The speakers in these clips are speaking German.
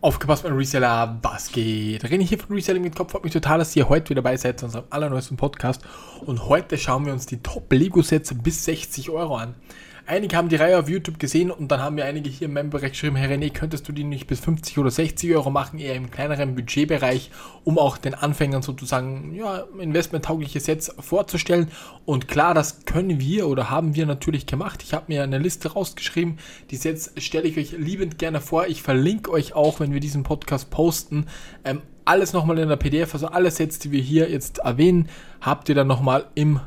Aufgepasst, mein Reseller, was geht? René hier von Reselling mit Kopf. Freut mich total, dass ihr heute wieder dabei seid zu unserem allerneuesten Podcast. Und heute schauen wir uns die Top-Lego-Sets bis 60 Euro an. Einige haben die Reihe auf YouTube gesehen und dann haben mir einige hier im Member-Bereich geschrieben, Herr René, könntest du die nicht bis 50 oder 60 Euro machen, eher im kleineren Budgetbereich, um auch den Anfängern sozusagen ja, investmenttaugliche Sets vorzustellen. Und klar, das können wir oder haben wir natürlich gemacht. Ich habe mir eine Liste rausgeschrieben. Die Sets stelle ich euch liebend gerne vor. Ich verlinke euch auch, wenn wir diesen Podcast posten, ähm, alles nochmal in der PDF, also alle Sets, die wir hier jetzt erwähnen, habt ihr dann nochmal im,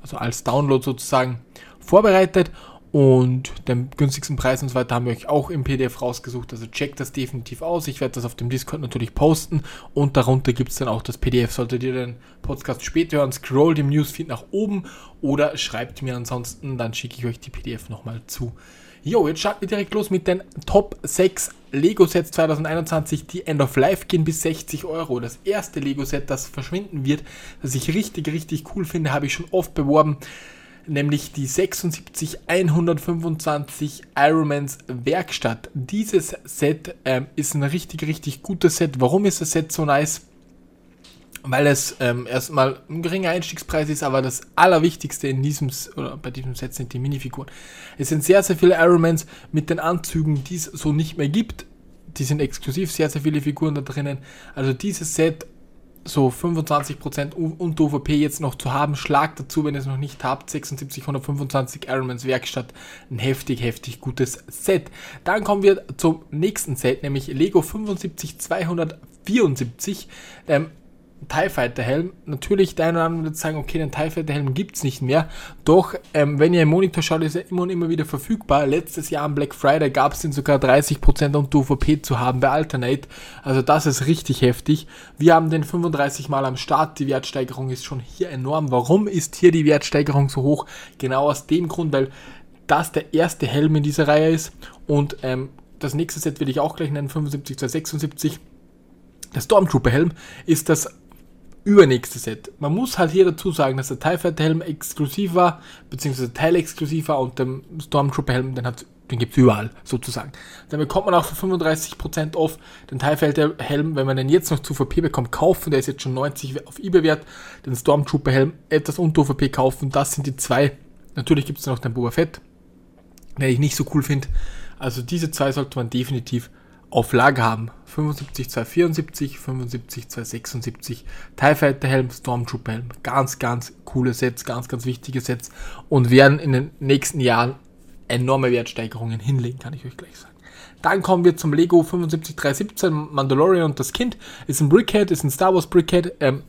also als Download sozusagen vorbereitet und den günstigsten Preis und so weiter haben wir euch auch im PDF rausgesucht. Also checkt das definitiv aus. Ich werde das auf dem Discord natürlich posten. Und darunter gibt es dann auch das PDF. Solltet ihr den Podcast später hören, scrollt im Newsfeed nach oben oder schreibt mir ansonsten, dann schicke ich euch die PDF nochmal zu. Jo, jetzt starten wir direkt los mit den Top 6 Lego-Sets 2021, die End of Life gehen bis 60 Euro. Das erste Lego-Set, das verschwinden wird, das ich richtig, richtig cool finde, habe ich schon oft beworben nämlich die 76125 Ironmans Werkstatt. Dieses Set ähm, ist ein richtig, richtig gutes Set. Warum ist das Set so nice? Weil es ähm, erstmal ein geringer Einstiegspreis ist, aber das Allerwichtigste in diesem oder bei diesem Set sind die Minifiguren. Es sind sehr, sehr viele Ironmans mit den Anzügen, die es so nicht mehr gibt. Die sind exklusiv, sehr, sehr viele Figuren da drinnen. Also dieses Set so 25% und OVP jetzt noch zu haben, schlagt dazu, wenn ihr es noch nicht habt, 7625 Ironmans Werkstatt, ein heftig, heftig gutes Set. Dann kommen wir zum nächsten Set, nämlich Lego 75274. Ähm, TIE Fighter Helm. Natürlich, der eine oder andere wird sagen, okay, den TIE Fighter Helm gibt es nicht mehr. Doch, ähm, wenn ihr im Monitor schaut, ist er immer und immer wieder verfügbar. Letztes Jahr am Black Friday gab es den sogar 30% und UVP zu haben bei Alternate. Also das ist richtig heftig. Wir haben den 35 Mal am Start. Die Wertsteigerung ist schon hier enorm. Warum ist hier die Wertsteigerung so hoch? Genau aus dem Grund, weil das der erste Helm in dieser Reihe ist. Und ähm, das nächste Set will ich auch gleich nennen, 75 zu 76. Der Stormtrooper Helm ist das übernächste Set. Man muss halt hier dazu sagen, dass der TIE Fighter Helm exklusiv war, beziehungsweise teilexklusiv war und der Stormtrooper Helm, den, den gibt es überall, sozusagen. Dann bekommt man auch für 35% off den TIE Fighter Helm, wenn man den jetzt noch zu VP bekommt, kaufen, der ist jetzt schon 90 auf eBay wert, den Stormtrooper Helm etwas unter VP kaufen, das sind die zwei. Natürlich gibt es noch den Boba Fett, den ich nicht so cool finde. Also diese zwei sollte man definitiv auf Lager haben. 75 274, 75 276, TIE Fighter Helm, Stormtrooper Helm. Ganz, ganz coole Sets, ganz, ganz wichtige Sets und werden in den nächsten Jahren enorme Wertsteigerungen hinlegen, kann ich euch gleich sagen. Dann kommen wir zum Lego 75317 Mandalorian und das Kind. Ist ein Brickhead, ist ein Star Wars Brickhead. Ähm,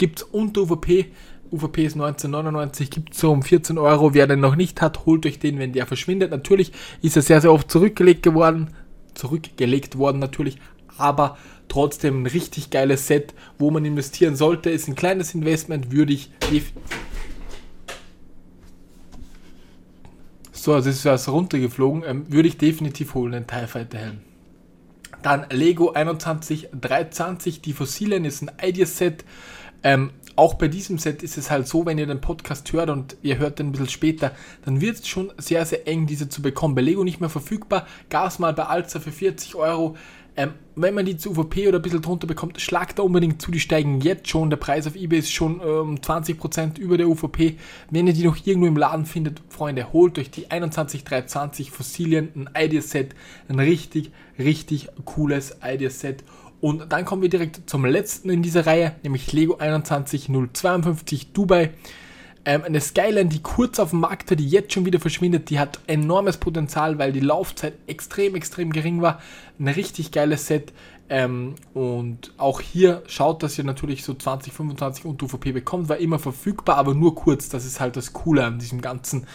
es unter UVP. UVP ist 1999, gibt es so um 14 Euro. Wer den noch nicht hat, holt euch den, wenn der verschwindet. Natürlich ist er sehr, sehr oft zurückgelegt geworden zurückgelegt worden natürlich, aber trotzdem ein richtig geiles Set, wo man investieren sollte. Ist ein kleines Investment, würde ich So, also ist was runtergeflogen. Ähm, würde ich definitiv holen, den TIE Fighter Helm. Dann Lego 21320, die Fossilien ist ein Idea-Set. Ähm, auch bei diesem Set ist es halt so, wenn ihr den Podcast hört und ihr hört den ein bisschen später, dann wird es schon sehr, sehr eng, diese zu bekommen. Bei Lego nicht mehr verfügbar, gab mal bei Alza für 40 Euro. Ähm, wenn man die zu UVP oder ein bisschen drunter bekommt, schlagt da unbedingt zu, die steigen jetzt schon. Der Preis auf eBay ist schon ähm, 20% über der UVP. Wenn ihr die noch irgendwo im Laden findet, Freunde, holt euch die 21320 Fossilien, ein Idea-Set, ein richtig, richtig cooles Idea-Set. Und dann kommen wir direkt zum letzten in dieser Reihe, nämlich Lego 21052 Dubai. Ähm, eine Skyline, die kurz auf dem Markt war, die jetzt schon wieder verschwindet, die hat enormes Potenzial, weil die Laufzeit extrem, extrem gering war. Ein richtig geiles Set. Ähm, und auch hier schaut, dass ihr natürlich so 20, 25 und UVP bekommt, war immer verfügbar, aber nur kurz. Das ist halt das Coole an diesem ganzen,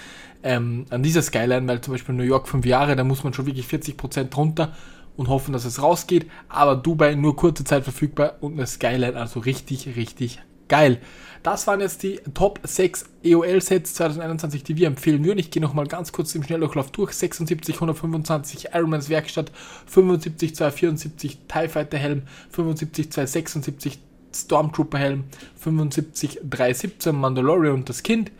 ähm, an dieser Skyline, weil zum Beispiel New York 5 Jahre, da muss man schon wirklich 40% drunter und hoffen, dass es rausgeht. Aber Dubai nur kurze Zeit verfügbar und eine Skyline, also richtig, richtig geil. Das waren jetzt die Top 6 EOL-Sets 2021, die wir empfehlen würden. Ich gehe nochmal ganz kurz im Schnelldurchlauf durch. 76 125 Ironmans Werkstatt, 75 274 TIE Fighter Helm, 75 276 Stormtrooper Helm, 75 317 Mandalorian und das Kind,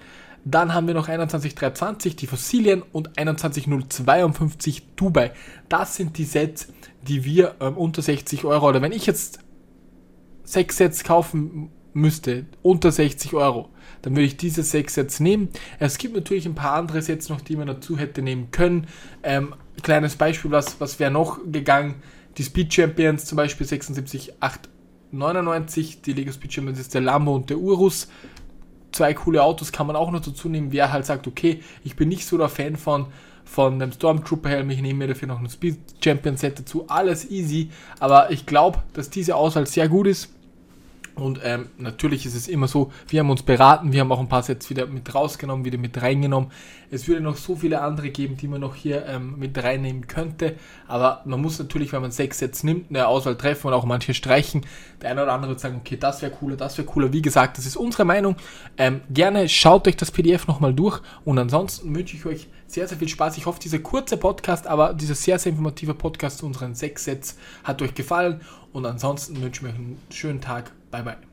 Dann haben wir noch 21320, die Fossilien und 21052 Dubai. Das sind die Sets, die wir ähm, unter 60 Euro, oder wenn ich jetzt sechs Sets kaufen müsste, unter 60 Euro, dann würde ich diese sechs Sets nehmen. Es gibt natürlich ein paar andere Sets noch, die man dazu hätte nehmen können. Ähm, kleines Beispiel, was, was wäre noch gegangen? Die Speed Champions zum Beispiel 76899, die Lego Speed Champions ist der Lambo und der Urus. Zwei coole Autos kann man auch noch dazu nehmen, wer halt sagt, okay, ich bin nicht so der Fan von, von dem Stormtrooper Helm, ich nehme mir dafür noch ein Speed Champion Set dazu, alles easy, aber ich glaube, dass diese Auswahl sehr gut ist und ähm, natürlich ist es immer so, wir haben uns beraten, wir haben auch ein paar Sets wieder mit rausgenommen, wieder mit reingenommen. Es würde noch so viele andere geben, die man noch hier ähm, mit reinnehmen könnte. Aber man muss natürlich, wenn man sechs Sets nimmt, eine Auswahl treffen und auch manche streichen. Der eine oder andere wird sagen, okay, das wäre cooler, das wäre cooler. Wie gesagt, das ist unsere Meinung. Ähm, gerne schaut euch das PDF nochmal durch und ansonsten wünsche ich euch sehr, sehr viel Spaß. Ich hoffe, dieser kurze Podcast, aber dieser sehr, sehr informative Podcast zu unseren sechs Sets hat euch gefallen. Und ansonsten wünsche ich euch einen schönen Tag. Bye bye.